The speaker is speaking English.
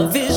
A vision